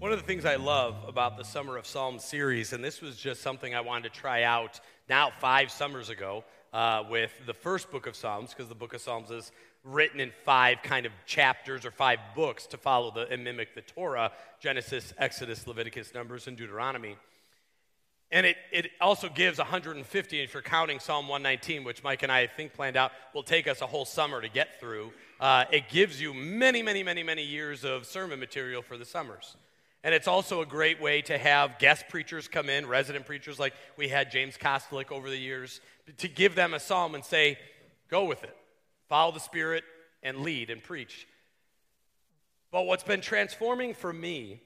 One of the things I love about the Summer of Psalms series, and this was just something I wanted to try out now five summers ago uh, with the first book of Psalms, because the book of Psalms is written in five kind of chapters or five books to follow the, and mimic the Torah Genesis, Exodus, Leviticus, Numbers, and Deuteronomy. And it, it also gives 150, if you're counting Psalm 119, which Mike and I, I think planned out will take us a whole summer to get through. Uh, it gives you many, many, many, many years of sermon material for the summers. And it's also a great way to have guest preachers come in, resident preachers like we had James Kostlik over the years, to give them a psalm and say, go with it, follow the Spirit, and lead and preach. But what's been transforming for me,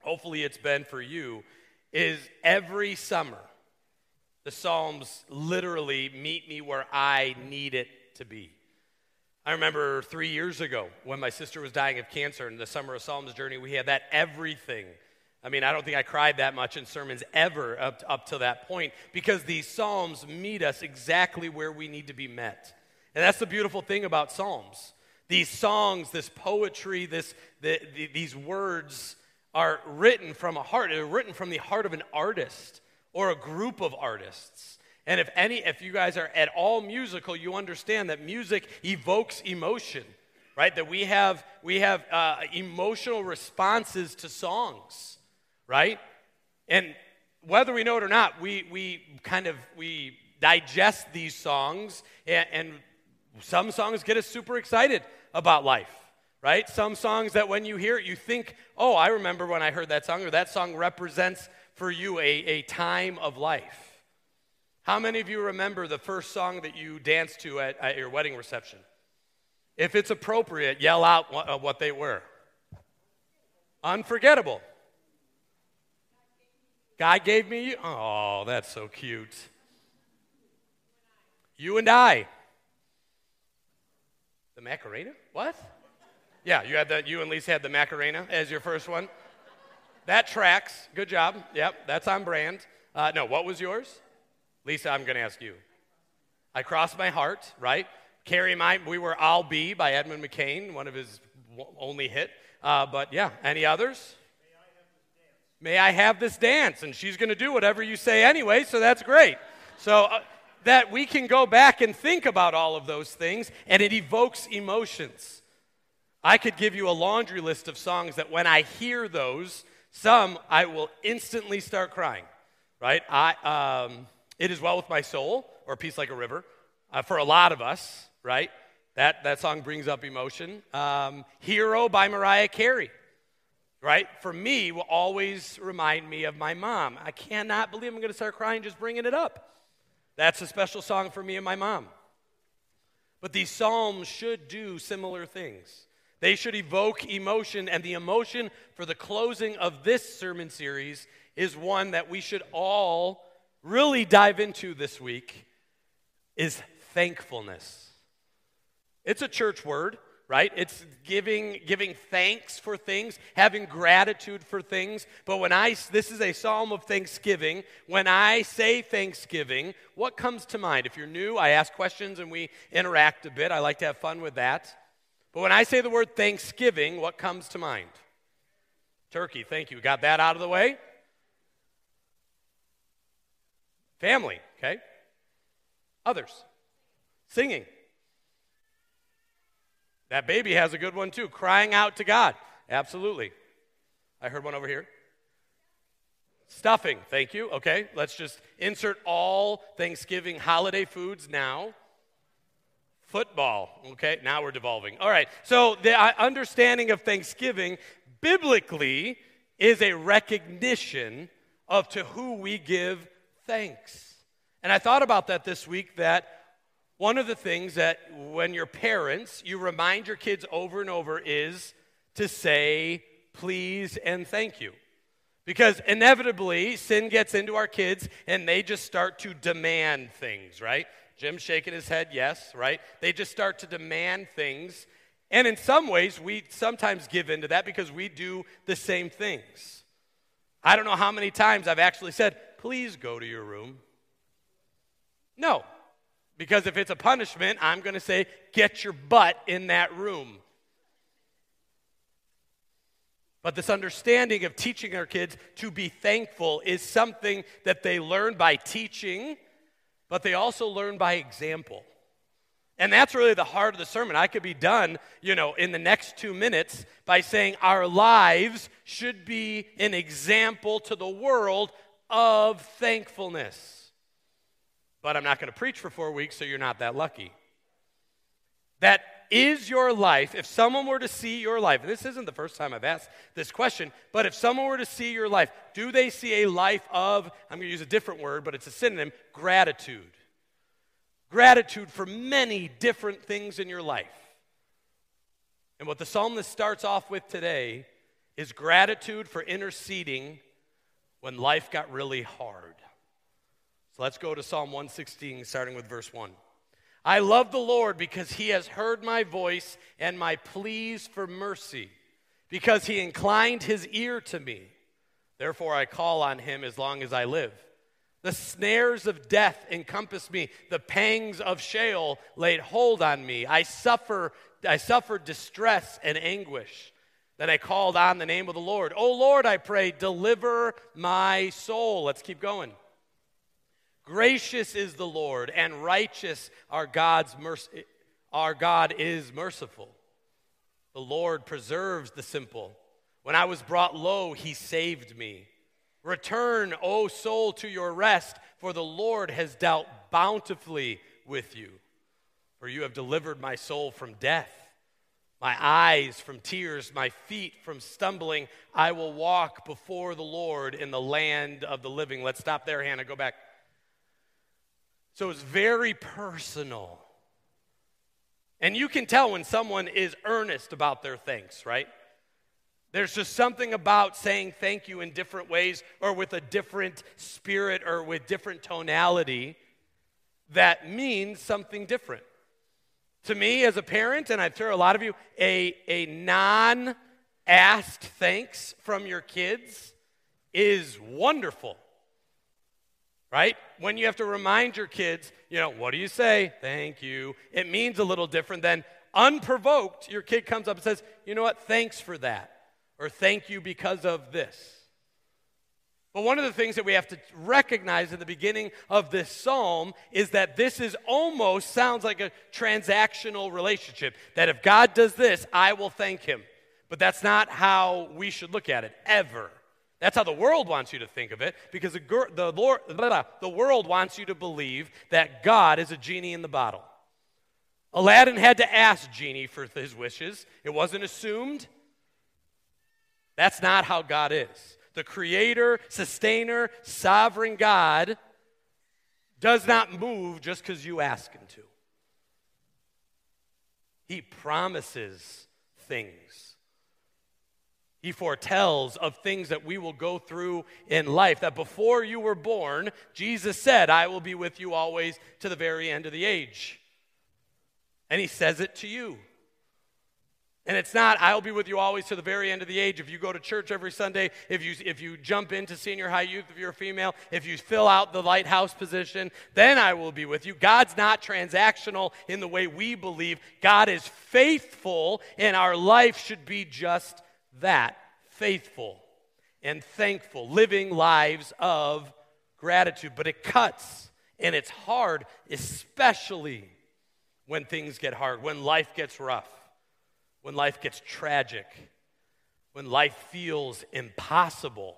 hopefully it's been for you, is every summer the Psalms literally meet me where I need it to be. I remember three years ago when my sister was dying of cancer in the Summer of Psalms journey, we had that everything. I mean, I don't think I cried that much in sermons ever up, up to that point because these Psalms meet us exactly where we need to be met. And that's the beautiful thing about Psalms. These songs, this poetry, this, the, the, these words are written from a heart, they're written from the heart of an artist or a group of artists. And if any, if you guys are at all musical, you understand that music evokes emotion, right? That we have we have uh, emotional responses to songs, right? And whether we know it or not, we we kind of we digest these songs, and, and some songs get us super excited about life, right? Some songs that when you hear it, you think, "Oh, I remember when I heard that song," or that song represents for you a, a time of life. How many of you remember the first song that you danced to at, at your wedding reception? If it's appropriate, yell out what, uh, what they were. Unforgettable. God gave me you. Oh, that's so cute. You and I. The Macarena? What? Yeah, you had the you and Lisa had the Macarena as your first one. That tracks. Good job. Yep, that's on brand. Uh, no, what was yours? Lisa, I'm going to ask you. I crossed my heart, right? Carrie my, we were I'll Be by Edwin McCain, one of his only hit. Uh, but yeah, any others? May I have this dance? And she's going to do whatever you say anyway, so that's great. So uh, that we can go back and think about all of those things, and it evokes emotions. I could give you a laundry list of songs that when I hear those, some I will instantly start crying, right? I, um, it is well with my soul, or peace like a river, uh, for a lot of us, right? That, that song brings up emotion. Um, Hero by Mariah Carey, right? For me, will always remind me of my mom. I cannot believe I'm going to start crying just bringing it up. That's a special song for me and my mom. But these psalms should do similar things. They should evoke emotion, and the emotion for the closing of this sermon series is one that we should all really dive into this week is thankfulness. It's a church word, right? It's giving giving thanks for things, having gratitude for things. But when I this is a psalm of thanksgiving, when I say thanksgiving, what comes to mind? If you're new, I ask questions and we interact a bit. I like to have fun with that. But when I say the word thanksgiving, what comes to mind? Turkey. Thank you. Got that out of the way? Family, okay? Others. Singing. That baby has a good one too. Crying out to God. Absolutely. I heard one over here. Stuffing, thank you. Okay, let's just insert all Thanksgiving holiday foods now. Football, okay, now we're devolving. All right, so the uh, understanding of Thanksgiving biblically is a recognition of to who we give thanks. And I thought about that this week that one of the things that when you're parents, you remind your kids over and over is to say please and thank you. Because inevitably, sin gets into our kids and they just start to demand things, right? Jim's shaking his head, yes, right? They just start to demand things. And in some ways, we sometimes give into that because we do the same things. I don't know how many times I've actually said, please go to your room? No. Because if it's a punishment, I'm going to say, get your butt in that room. But this understanding of teaching our kids to be thankful is something that they learn by teaching, but they also learn by example. And that's really the heart of the sermon. I could be done, you know, in the next two minutes by saying our lives should be an example to the world of thankfulness. But I'm not going to preach for four weeks, so you're not that lucky. That is your life, if someone were to see your life, and this isn't the first time I've asked this question, but if someone were to see your life, do they see a life of, I'm going to use a different word, but it's a synonym, gratitude? Gratitude for many different things in your life. And what the psalmist starts off with today is gratitude for interceding when life got really hard. So let's go to Psalm 116, starting with verse 1. I love the Lord because he has heard my voice and my pleas for mercy, because he inclined his ear to me. Therefore, I call on him as long as I live. The snares of death encompass me, the pangs of Sheol laid hold on me. I suffer, I suffered distress and anguish. Then I called on the name of the Lord. Oh Lord, I pray, deliver my soul. Let's keep going. Gracious is the Lord, and righteous our God's mercy. Our God is merciful. The Lord preserves the simple. When I was brought low, he saved me. Return, O soul, to your rest, for the Lord has dealt bountifully with you. For you have delivered my soul from death, my eyes from tears, my feet from stumbling. I will walk before the Lord in the land of the living. Let's stop there, Hannah. Go back. So it's very personal. And you can tell when someone is earnest about their thanks, right? There's just something about saying thank you in different ways or with a different spirit or with different tonality that means something different. To me, as a parent, and I'm sure a lot of you, a, a non asked thanks from your kids is wonderful right? When you have to remind your kids, you know, what do you say? Thank you. It means a little different than unprovoked, your kid comes up and says, you know what, thanks for that, or thank you because of this. But one of the things that we have to recognize in the beginning of this psalm is that this is almost sounds like a transactional relationship. That if God does this, I will thank him. But that's not how we should look at it, ever. That's how the world wants you to think of it, because the, the, world wants you to believe that God is a genie in the bottle. Aladdin had to ask Genie for his wishes, it wasn't assumed. That's not how God is. The creator, sustainer, sovereign God does not move just because you ask him to. He promises things. He foretells of things that we will go through in life. That before you were born, Jesus said, I will be with you always to the very end of the age. And he says it to you. And it's not, I'll be with you always to the very end of the age. If you go to church every Sunday, if you, if you jump into senior high youth, if you're a female, if you fill out the lighthouse position, then I will be with you. God's not transactional in the way we believe. God is faithful, and our life should be just that faithful and thankful, living lives of gratitude. But it cuts and it's hard, especially when things get hard, when life gets rough, when life gets tragic, when life feels impossible.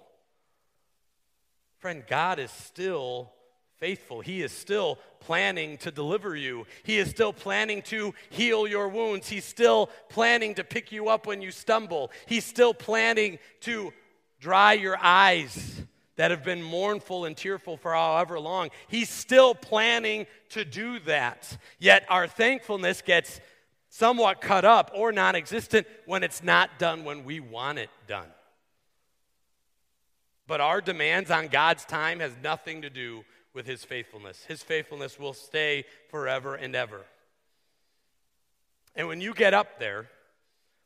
Friend, God is still faithful. He is still planning to deliver you. He is still planning to heal your wounds. He's still planning to pick you up when you stumble. He's still planning to dry your eyes that have been mournful and tearful for however long. He's still planning to do that. Yet our thankfulness gets somewhat cut up or non existent when it's not done when we want it done. But our demands on God's time has nothing to do with his faithfulness. His faithfulness will stay forever and ever. And when you get up there,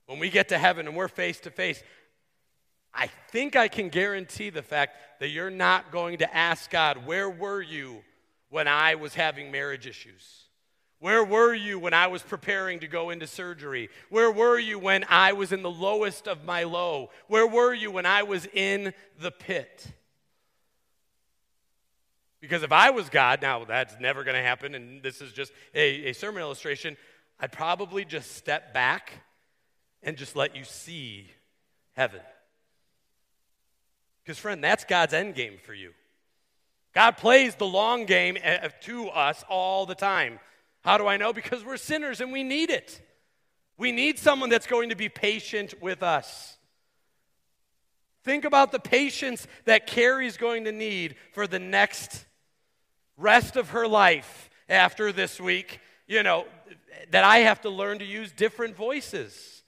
when we get to heaven and we're face to face, I think I can guarantee the fact that you're not going to ask God, Where were you when I was having marriage issues? Where were you when I was preparing to go into surgery? Where were you when I was in the lowest of my low? Where were you when I was in the pit? Because if I was God, now that's never going to happen, and this is just a, a sermon illustration, I'd probably just step back and just let you see heaven. Because, friend, that's God's end game for you. God plays the long game eh, to us all the time. How do I know? Because we're sinners and we need it. We need someone that's going to be patient with us. Think about the patience that Carrie's going to need for the next rest of her life after this week. You know, that I have to learn to use different voices.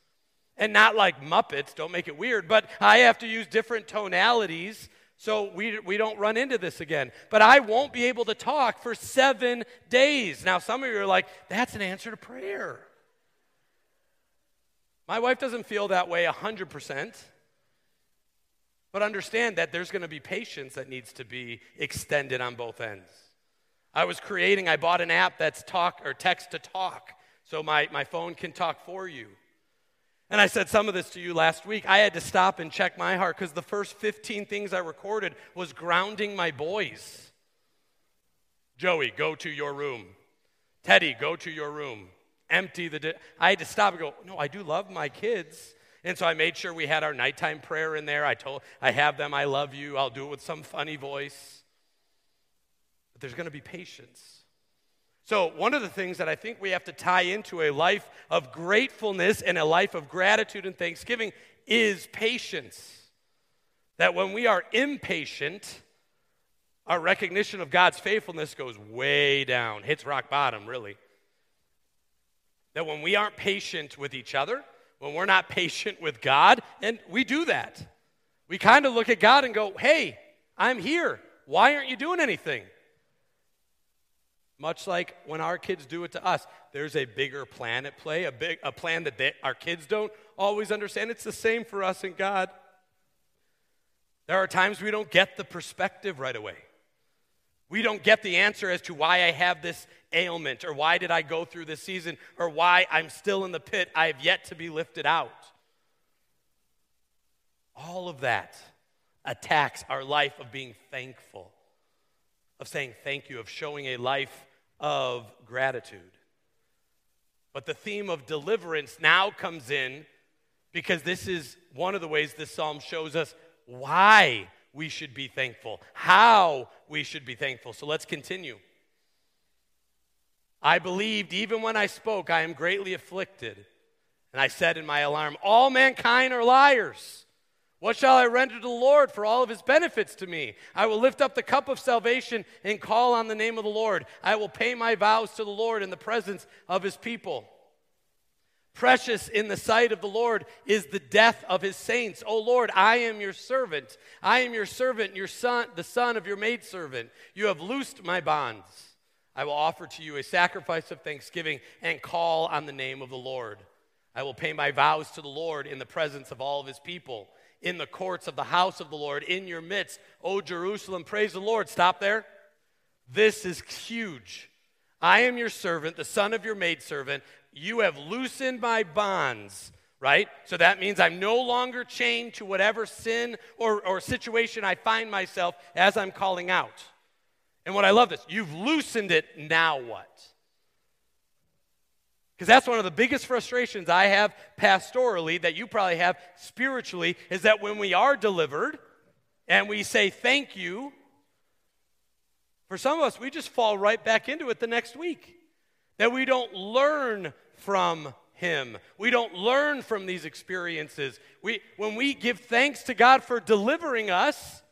And not like Muppets, don't make it weird, but I have to use different tonalities so we, we don't run into this again. But I won't be able to talk for seven days. Now, some of you are like, that's an answer to prayer. My wife doesn't feel that way 100%. But understand that there's going to be patience that needs to be extended on both ends. I was creating, I bought an app that's talk or text to talk, so my, my phone can talk for you. And I said some of this to you last week. I had to stop and check my heart because the first 15 things I recorded was grounding my boys. Joey, go to your room. Teddy, go to your room. Empty the. Di- I had to stop and go, no, I do love my kids. And so I made sure we had our nighttime prayer in there. I told, I have them, I love you. I'll do it with some funny voice. But there's going to be patience. So, one of the things that I think we have to tie into a life of gratefulness and a life of gratitude and thanksgiving is patience. That when we are impatient, our recognition of God's faithfulness goes way down, hits rock bottom, really. That when we aren't patient with each other, when we're not patient with God, and we do that, we kind of look at God and go, hey, I'm here. Why aren't you doing anything? Much like when our kids do it to us, there's a bigger plan at play, a, big, a plan that they, our kids don't always understand. It's the same for us and God. There are times we don't get the perspective right away. We don't get the answer as to why I have this ailment, or why did I go through this season, or why I'm still in the pit. I have yet to be lifted out. All of that attacks our life of being thankful, of saying thank you, of showing a life of gratitude. But the theme of deliverance now comes in because this is one of the ways this psalm shows us why we should be thankful, how we should be thankful. So let's continue. I believed even when I spoke, I am greatly afflicted. And I said in my alarm, All mankind are liars. What shall I render to the Lord for all of his benefits to me? I will lift up the cup of salvation and call on the name of the Lord. I will pay my vows to the Lord in the presence of his people. Precious in the sight of the Lord is the death of his saints. O Lord, I am your servant. I am your servant, your son, the son of your maidservant. You have loosed my bonds. I will offer to you a sacrifice of thanksgiving and call on the name of the Lord. I will pay my vows to the Lord in the presence of all of his people in the courts of the house of the Lord, in your midst, O Jerusalem. Praise the Lord. Stop there. This is huge. I am your servant, the son of your maidservant. You have loosened my bonds, right? So that means I'm no longer chained to whatever sin or, or situation I find myself as I'm calling out. And what I love this, you've loosened it, now what? Because that's one of the biggest frustrations I have pastorally, that you probably have spiritually, is that when we are delivered and we say thank you, for some of us, we just fall right back into it the next week. That we don't learn from Him. We don't learn from these experiences. We, when we give thanks to God for delivering us,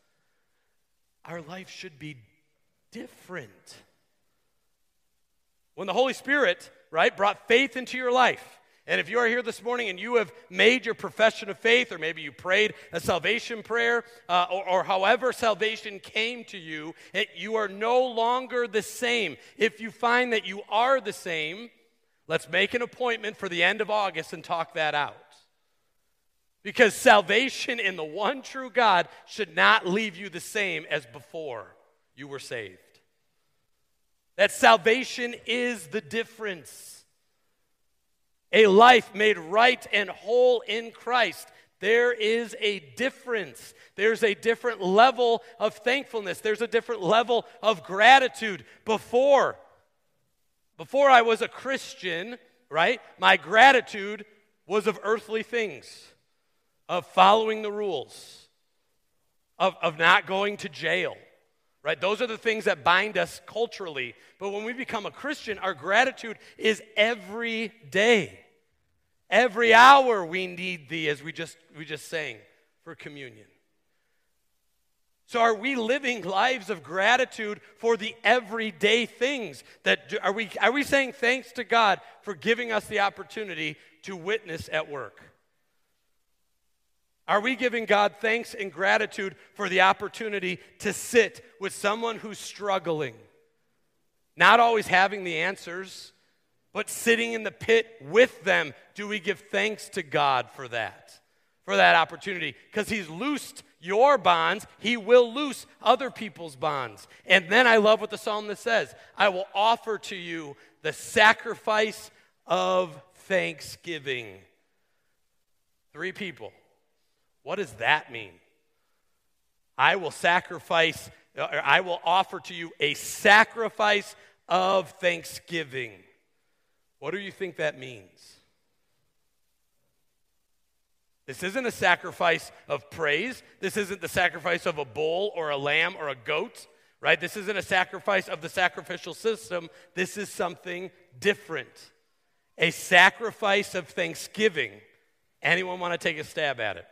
our life should be different. When the Holy Spirit right, brought faith into your life. And if you are here this morning and you have made your profession of faith, or maybe you prayed a salvation prayer, uh, or, or, however salvation came to you, it, you are no longer the same. If you find that you are the same, let's make an appointment for the end of August and talk that out. Because salvation in the one true God should not leave you the same as before you were saved. That salvation is the difference. A life made right and whole in Christ. There is a difference. There's a different level of thankfulness. There's a different level of gratitude. Before, before I was a Christian, right, my gratitude was of earthly things, of following the rules, of, of not going to jail, right? Those are the things that bind us culturally. But when we become a Christian, our gratitude is every day. Every hour we need thee, as we just, we just sang for communion. So, are we living lives of gratitude for the everyday things? That are we are we saying thanks to God for giving us the opportunity to witness at work? Are we giving God thanks and gratitude for the opportunity to sit with someone who's struggling? Not always having the answers, but sitting in the pit with them. Do we give thanks to God for that? For that opportunity? Because He's loosed your bonds, He will loose other people's bonds. And then I love what the psalmist says I will offer to you the sacrifice of thanksgiving. Three people. What does that mean? I will sacrifice, I will offer to you a sacrifice of thanksgiving. What do you think that means? This isn't a sacrifice of praise. This isn't the sacrifice of a bull or a lamb or a goat, right? This isn't a sacrifice of the sacrificial system. This is something different. A sacrifice of thanksgiving. Anyone want to take a stab at it?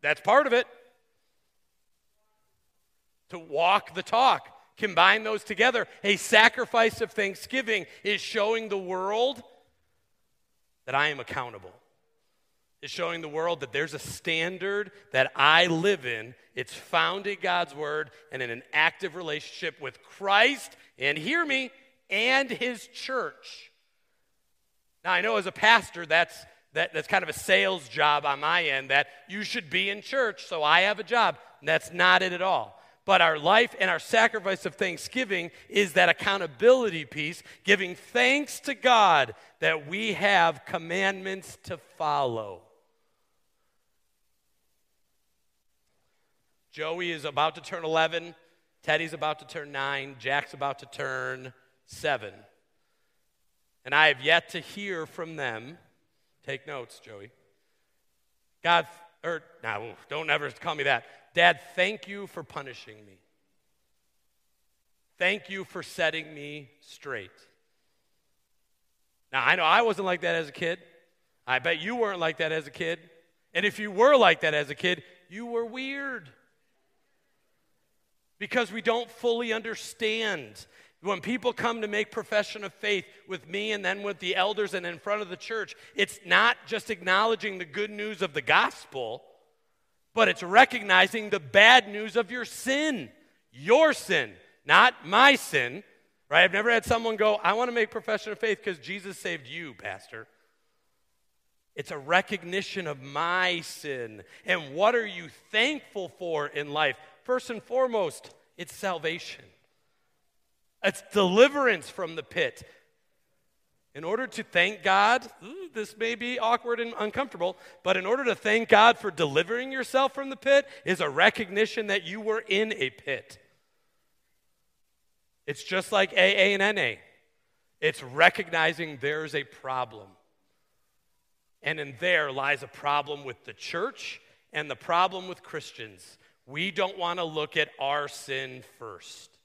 That's part of it. To walk the talk. Combine those together. A sacrifice of thanksgiving is showing the world that I am accountable. Is showing the world that there's a standard that I live in. It's found in God's word and in an active relationship with Christ, and hear me, and his church. Now, I know as a pastor, that's that, that's kind of a sales job on my end that you should be in church, so I have a job. That's not it at all. But our life and our sacrifice of thanksgiving is that accountability piece, giving thanks to God that we have commandments to follow. Joey is about to turn 11. Teddy's about to turn 9. Jack's about to turn 7. And I have yet to hear from them Take notes, Joey. God, er, or no, don't ever call me that. Dad, thank you for punishing me. Thank you for setting me straight. Now, I know I wasn't like that as a kid. I bet you weren't like that as a kid. And if you were like that as a kid, you were weird. Because we don't fully understand when people come to make profession of faith with me and then with the elders and in front of the church, it's not just acknowledging the good news of the gospel, but it's recognizing the bad news of your sin. Your sin, not my sin. Right? I've never had someone go, I want to make profession of faith because Jesus saved you, Pastor. It's a recognition of my sin. And what are you thankful for in life? First and foremost, it's salvation. It's deliverance from the pit. In order to thank God, this may be awkward and uncomfortable, but in order to thank God for delivering yourself from the pit is a recognition that you were in a pit. It's just like AA and NA. It's recognizing there's a problem. And in there lies a problem with the church and the problem with Christians. We don't want to look at our sin first.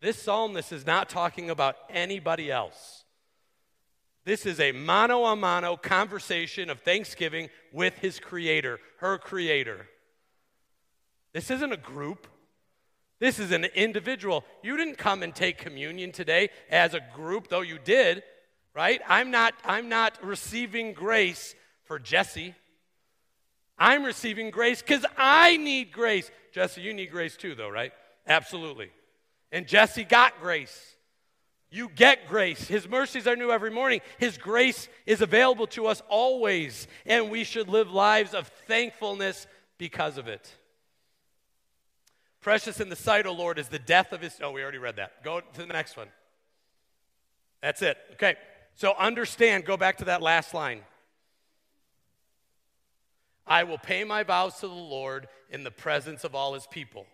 This psalmist is not talking about anybody else. This is a mano a mano conversation of thanksgiving with his creator, her creator. This isn't a group. This is an individual. You didn't come and take communion today as a group, though you did, right? I'm not, I'm not receiving grace for Jesse. I'm receiving grace because I need grace. Jesse, you need grace too, though, right? Absolutely. And Jesse got grace. You get grace. His mercies are new every morning. His grace is available to us always, and we should live lives of thankfulness because of it. Precious in the sight, O Lord, is the death of his. Oh, we already read that. Go to the next one. That's it. Okay. So understand, go back to that last line. I will pay my vows to the Lord in the presence of all his people,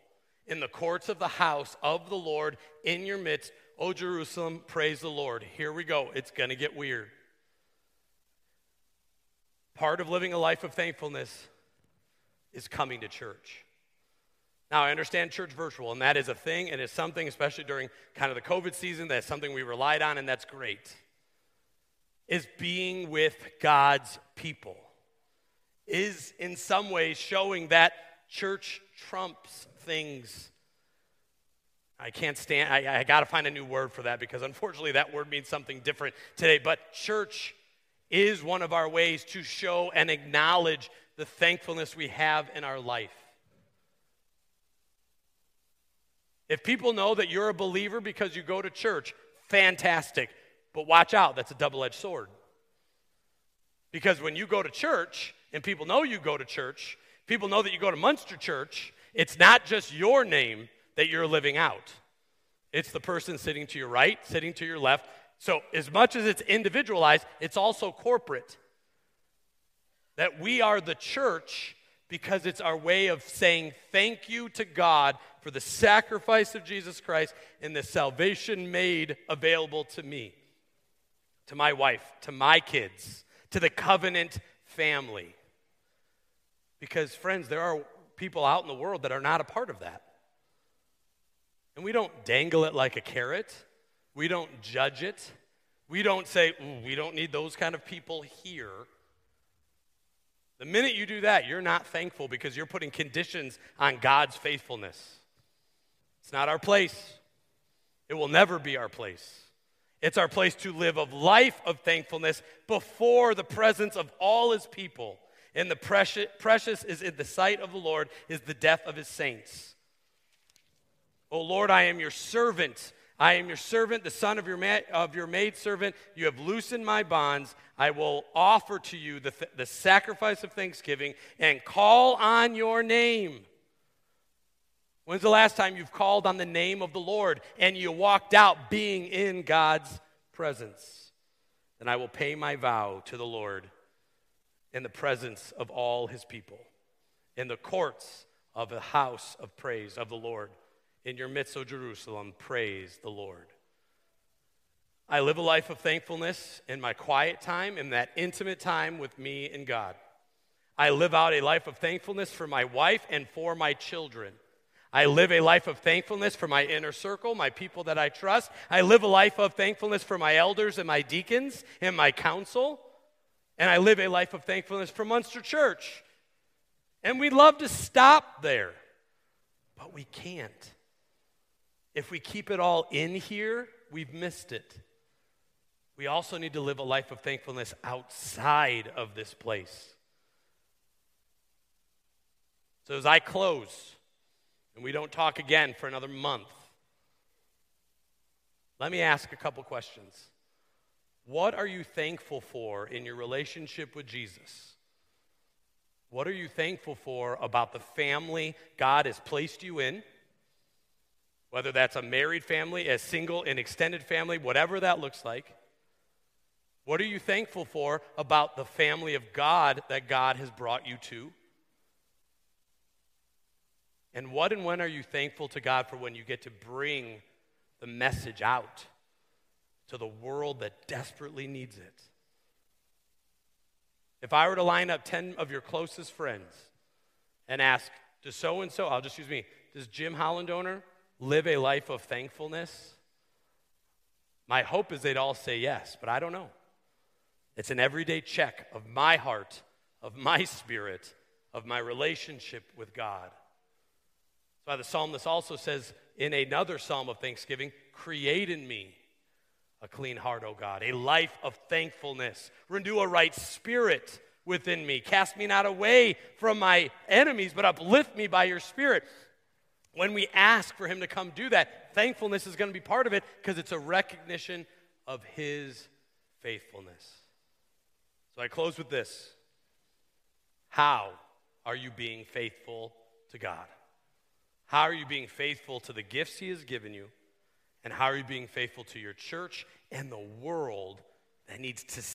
in the courts of the house of the Lord, in your midst. O Jerusalem, praise the Lord. Here we go. It's going to get weird. Part of living a life of thankfulness is coming to church. Now, I understand church virtual, and that is a thing, and it's something, especially during kind of the COVID season, that's something we relied on, and that's great. Is being with God's people, is in some ways showing that church trumps things. I can't stand, I, I got to find a new word for that because unfortunately that word means something different today. But church is one of our ways to show and acknowledge the thankfulness we have in our life. If people know that you're a believer because you go to church, fantastic. But watch out, that's a double edged sword. Because when you go to church and people know you go to church, people know that you go to Munster Church, it's not just your name that you're living out. It's the person sitting to your right, sitting to your left. So, as much as it's individualized, it's also corporate. That we are the church because it's our way of saying thank you to God for the sacrifice of Jesus Christ and the salvation made available to me, to my wife, to my kids, to the covenant family. Because, friends, there are people out in the world that are not a part of that. And we don't dangle it like a carrot, we don't judge it. We don't say, mm, we don't need those kind of people here. The minute you do that, you're not thankful because you're putting conditions on God's faithfulness. It's not our place. It will never be our place. It's our place to live a life of thankfulness before the presence of all his people. And the precious, precious is in the sight of the Lord is the death of his saints. O Lord, I am your servant. I am your servant, the son of your, ma- of your maidservant. You have loosened my bonds. I will offer to you the, th- the sacrifice of thanksgiving and call on your name. When's the last time you've called on the name of the Lord and you walked out being in God's presence? Then I will pay my vow to the Lord in the presence of all his people, in the courts of the house of praise of the Lord. In your midst, O Jerusalem, praise the Lord. I live a life of thankfulness in my quiet time, in that intimate time with me and God. I live out a life of thankfulness for my wife and for my children. I live a life of thankfulness for my inner circle, my people that I trust. I live a life of thankfulness for my elders and my deacons and my council. And I live a life of thankfulness for Munster Church. And we'd love to stop there, but we can't. If we keep it all in here, we've missed it. We also need to live a life of thankfulness outside of this place. So, as I close, and we don't talk again for another month, let me ask a couple questions. What are you thankful for in your relationship with Jesus? What are you thankful for about the family God has placed you in? whether that's a married family, a single, an extended family, whatever that looks like. What are you thankful for about the family of God that God has brought you to? And what and when are you thankful to God for when you get to bring the message out to the world that desperately needs it? If I were to line up 10 of your closest friends and ask, does so and so, I'll just use me, does Jim Hollendoner live a life of thankfulness? My hope is they'd all say yes, but I don't know. It's an everyday check of my heart, of my spirit, of my relationship with God. That's why the psalmist also says in another psalm of thanksgiving, Create in me a clean heart, O God, a life of thankfulness. Renew a right spirit within me. Cast me not away from my enemies, but uplift me by your spirit. When we ask for Him to come do that, thankfulness is going to be part of it because it's a recognition of His faithfulness. So I close with this How are you being faithful to God? How are you being faithful to the gifts He has given you? And how are you being faithful to your church and the world that needs to